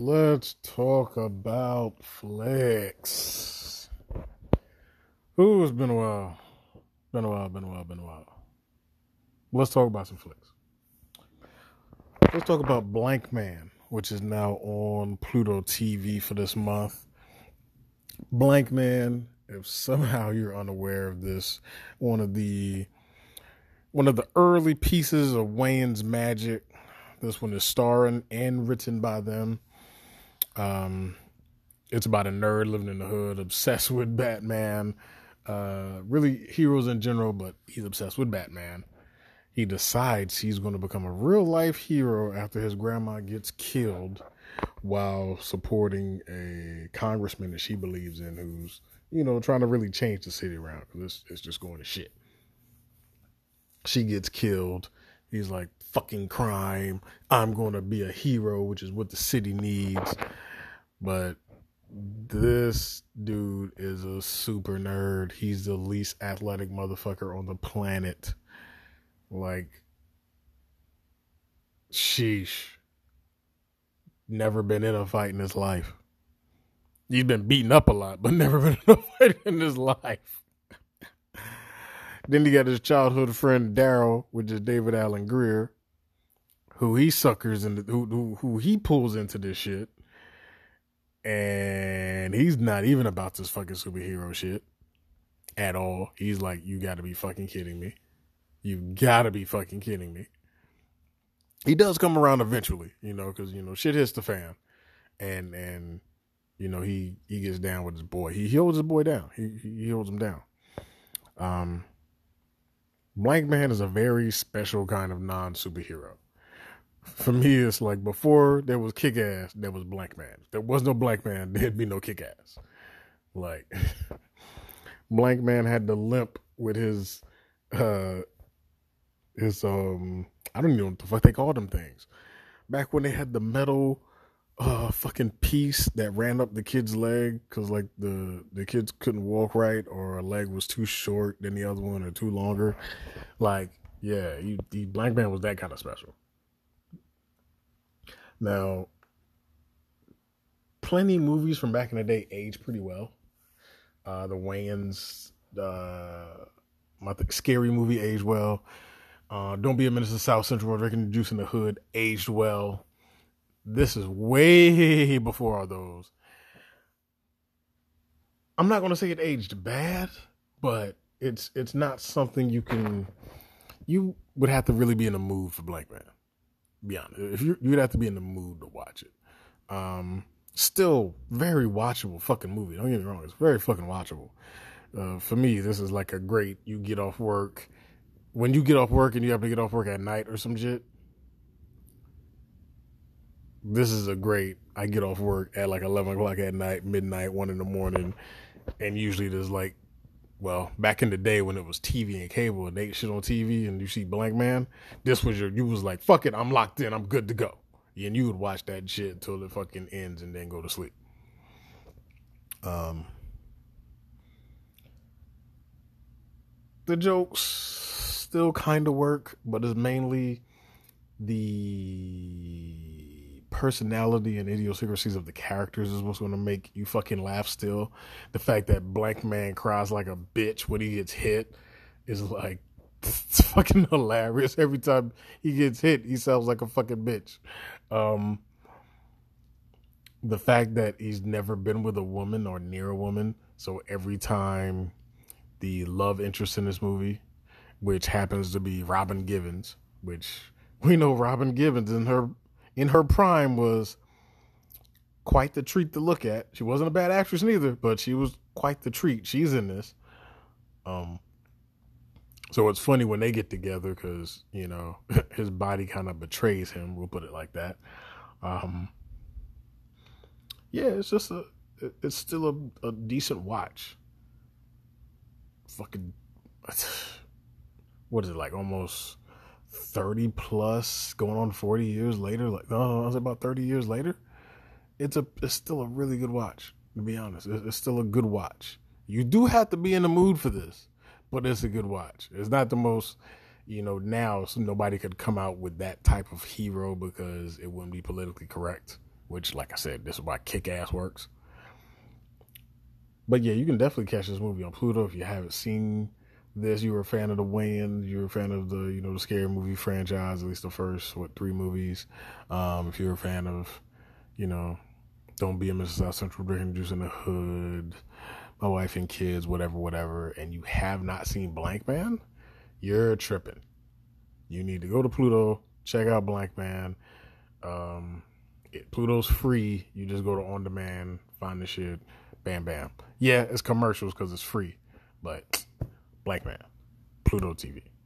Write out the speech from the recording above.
Let's talk about flicks. Ooh, it's been a while. Been a while, been a while, been a while. Let's talk about some flicks. Let's talk about Blankman, which is now on Pluto TV for this month. Blankman, if somehow you're unaware of this, one of the one of the early pieces of Wayans magic. This one is starring and written by them. Um, it's about a nerd living in the hood, obsessed with Batman. Uh, really heroes in general, but he's obsessed with Batman. He decides he's going to become a real life hero after his grandma gets killed while supporting a congressman that she believes in who's, you know, trying to really change the city around because it's, it's just going to shit. She gets killed. He's like, fucking crime. I'm going to be a hero, which is what the city needs. But this dude is a super nerd. He's the least athletic motherfucker on the planet. Like, sheesh. Never been in a fight in his life. He's been beaten up a lot, but never been in a fight in his life. then he got his childhood friend Daryl, which is David Alan Grier, who he suckers and who, who who he pulls into this shit and he's not even about this fucking superhero shit at all. He's like, you gotta be fucking kidding me. You gotta be fucking kidding me. He does come around eventually, you know, because you know shit hits the fan, and and you know he he gets down with his boy. He, he holds his boy down. He he holds him down. Um, Blankman is a very special kind of non superhero for me, it's like before there was kick ass, there was Blankman. there was no Blankman, there'd be no kick ass. Like Blankman had the limp with his uh his um I don't even know what the fuck they called them things. Back when they had the metal uh fucking piece that ran up the kid's leg because like the the kids couldn't walk right or a leg was too short than the other one or too longer. Like, yeah, he, he Blankman was that kind of special. Now, plenty movies from back in the day age pretty well. Uh, the Wayans, uh, my th- scary movie aged well. Uh, Don't be a menace to South Central. Drinking the juice in the hood aged well. This is way before all those. I'm not to say it aged bad, but it's it's not something you can. You would have to really be in a mood for Blankman. Be honest, if you you'd have to be in the mood to watch it. Um, still very watchable fucking movie. Don't get me wrong, it's very fucking watchable. Uh, for me, this is like a great. You get off work when you get off work and you have to get off work at night or some shit. This is a great. I get off work at like eleven o'clock at night, midnight, one in the morning, and usually there's like well, back in the day when it was TV and cable and they shit on TV and you see Blankman, this was your, you was like, fuck it, I'm locked in, I'm good to go. And you would watch that shit until it fucking ends and then go to sleep. Um, the jokes still kind of work, but it's mainly the personality and idiosyncrasies of the characters is what's going to make you fucking laugh still. The fact that Blankman cries like a bitch when he gets hit is like it's fucking hilarious. Every time he gets hit, he sounds like a fucking bitch. Um, the fact that he's never been with a woman or near a woman, so every time the love interest in this movie, which happens to be Robin Givens, which we know Robin Givens and her in her prime was quite the treat to look at. She wasn't a bad actress neither, but she was quite the treat. She's in this. Um, so it's funny when they get together because you know his body kind of betrays him. We'll put it like that. Um, yeah, it's just a, it's still a, a decent watch. Fucking, what is it like? Almost 30 plus going on 40 years later like no, I was about 30 years later it's a it's still a really good watch to be honest. It's still a good watch. You do have to be in the mood for this but it's a good watch. It's not the most you know now so nobody could come out with that type of hero because it wouldn't be politically correct which, like I said, this is why Kick Ass works. But yeah, you can definitely catch this movie on Pluto if you haven't seen this. You were a fan of the Wayans. You were a fan of the you know the scary movie franchise, at least the first what three movies. Um, if you're a fan of, you know, Don't Be a Mrs. South Central Drinking Juice in the Hood, My Wife and Kids, whatever, whatever, and you have not seen Blankman, you're tripping. You need to go to Pluto, check out Blankman. Um, it, Pluto's free. You just go to on demand, find the shit, bam, bam. Yeah, it's commercials because it's free, but Blankman, Pluto TV.